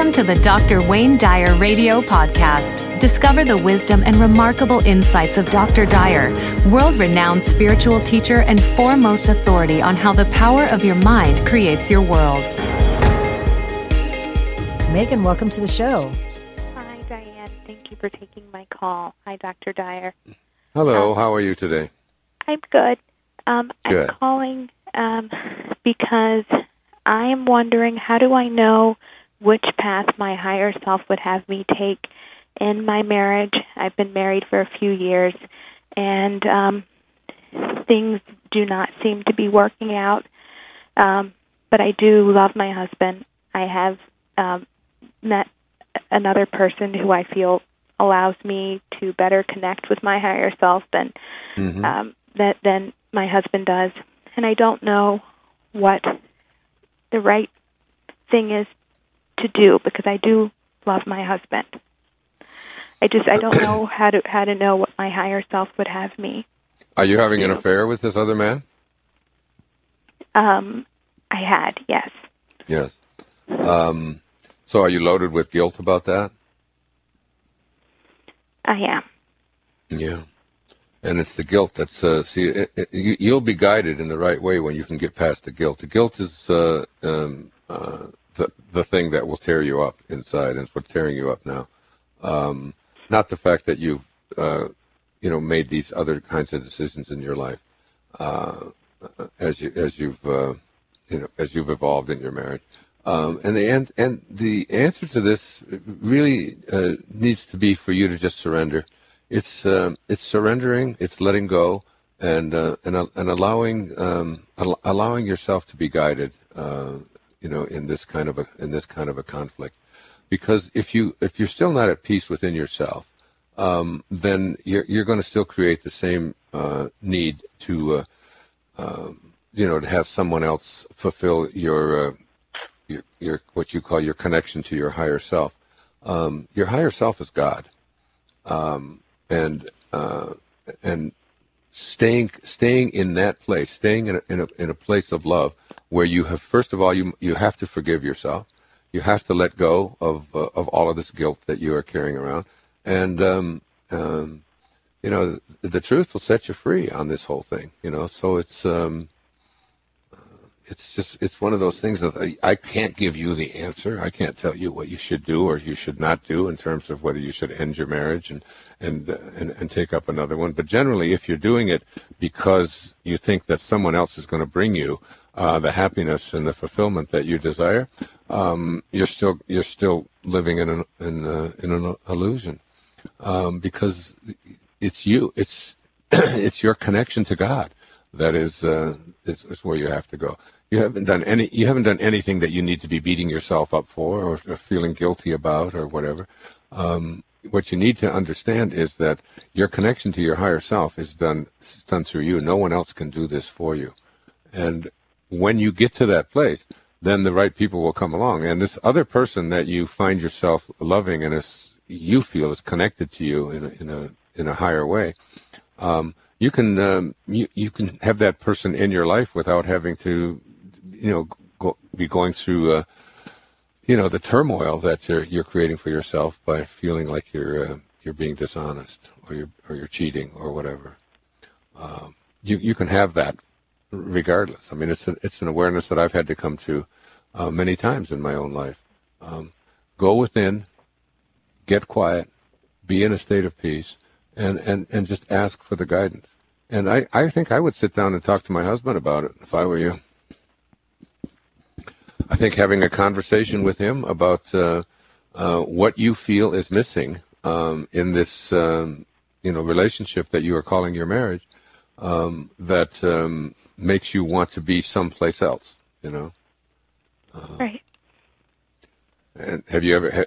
Welcome to the Dr. Wayne Dyer Radio Podcast. Discover the wisdom and remarkable insights of Dr. Dyer, world renowned spiritual teacher and foremost authority on how the power of your mind creates your world. Megan, welcome to the show. Hi, Diane. Thank you for taking my call. Hi, Dr. Dyer. Hello, um, how are you today? I'm good. Um, good. I'm calling um, because I am wondering how do I know which path my higher self would have me take in my marriage. I've been married for a few years, and um, things do not seem to be working out. Um, but I do love my husband. I have um, met another person who I feel allows me to better connect with my higher self than mm-hmm. um, that than my husband does, and I don't know what the right thing is to do because I do love my husband. I just I don't know how to how to know what my higher self would have me. Are you having an affair with this other man? Um, I had yes. Yes. Um, so are you loaded with guilt about that? I am. Yeah. And it's the guilt that's uh, see it, it, you'll be guided in the right way when you can get past the guilt. The guilt is uh, um, uh, the the thing that will tear you up inside, and what's tearing you up now. Um, not the fact that you've uh, you know made these other kinds of decisions in your life uh, as you as you've uh, you know as you've evolved in your marriage. Um, and the and, and the answer to this really needs to be for you to just surrender it's uh, it's surrendering, it's letting go, and uh, and uh, and allowing um, allowing yourself to be guided. Uh, you know, in this kind of a in this kind of a conflict, because if you if you're still not at peace within yourself, um, then you're you're going to still create the same uh, need to. Uh, um, you know, to have someone else fulfill your, your, your, what you call your connection to your higher self. Um, your higher self is God. Um, and uh, and staying staying in that place, staying in a, in a in a place of love where you have first of all you you have to forgive yourself, you have to let go of uh, of all of this guilt that you are carrying around, and um, um, you know the truth will set you free on this whole thing. You know, so it's um, it's just it's one of those things that I, I, can't give you the answer. I can't tell you what you should do or you should not do in terms of whether you should end your marriage and and and, and take up another one. But generally, if you're doing it because you think that someone else is going to bring you uh, the happiness and the fulfillment that you desire, um, you're still you're still living in an in, in an illusion um, because it's you. It's it's your connection to God that is, uh, is, is where you have to go you haven't done any you haven't done anything that you need to be beating yourself up for or, or feeling guilty about or whatever. Um, what you need to understand is that your connection to your higher self is done is done through you. No one else can do this for you. And when you get to that place then the right people will come along. And this other person that you find yourself loving and is you feel is connected to you in a, in a in a higher way um, you can um, you, you can have that person in your life without having to you know, go, be going through, uh, you know, the turmoil that you're, you're creating for yourself by feeling like you're uh, you're being dishonest or you're or you're cheating or whatever. Um, you you can have that regardless. I mean, it's a, it's an awareness that I've had to come to uh, many times in my own life. Um, go within, get quiet, be in a state of peace, and, and, and just ask for the guidance. And I, I think I would sit down and talk to my husband about it if I were you. I think having a conversation with him about uh, uh, what you feel is missing um, in this um, you know relationship that you are calling your marriage um, that um, makes you want to be someplace else. You know. Uh, right. And have you ever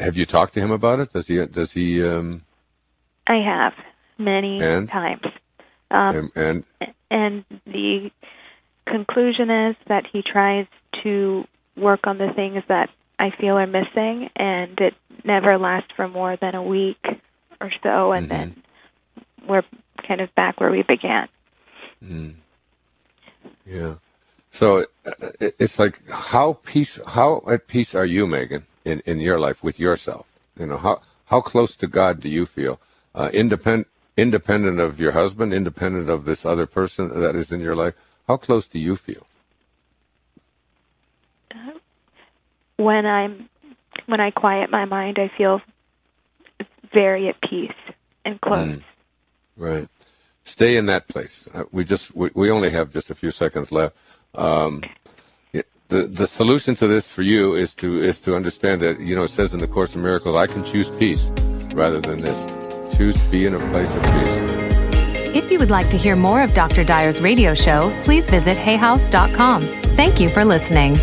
have you talked to him about it? Does he does he? Um, I have many and? times. Um, and, and and the conclusion is that he tries to work on the things that I feel are missing, and it never lasts for more than a week or so, and mm-hmm. then we're kind of back where we began. Mm. Yeah. So uh, it's like how peace, how at peace are you, Megan? in, in your life with yourself? You know, how, how close to God do you feel? Uh, independent, independent of your husband, independent of this other person that is in your life, how close do you feel? When I'm when I quiet my mind, I feel very at peace and close. Mm, right. Stay in that place. Uh, we just we, we only have just a few seconds left. Um, the the solution to this for you is to is to understand that you know it says in the Course of Miracles, I can choose peace rather than this. Choose to be in a place of peace. If you would like to hear more of Dr. Dyer's radio show, please visit hayhouse.com. Thank you for listening.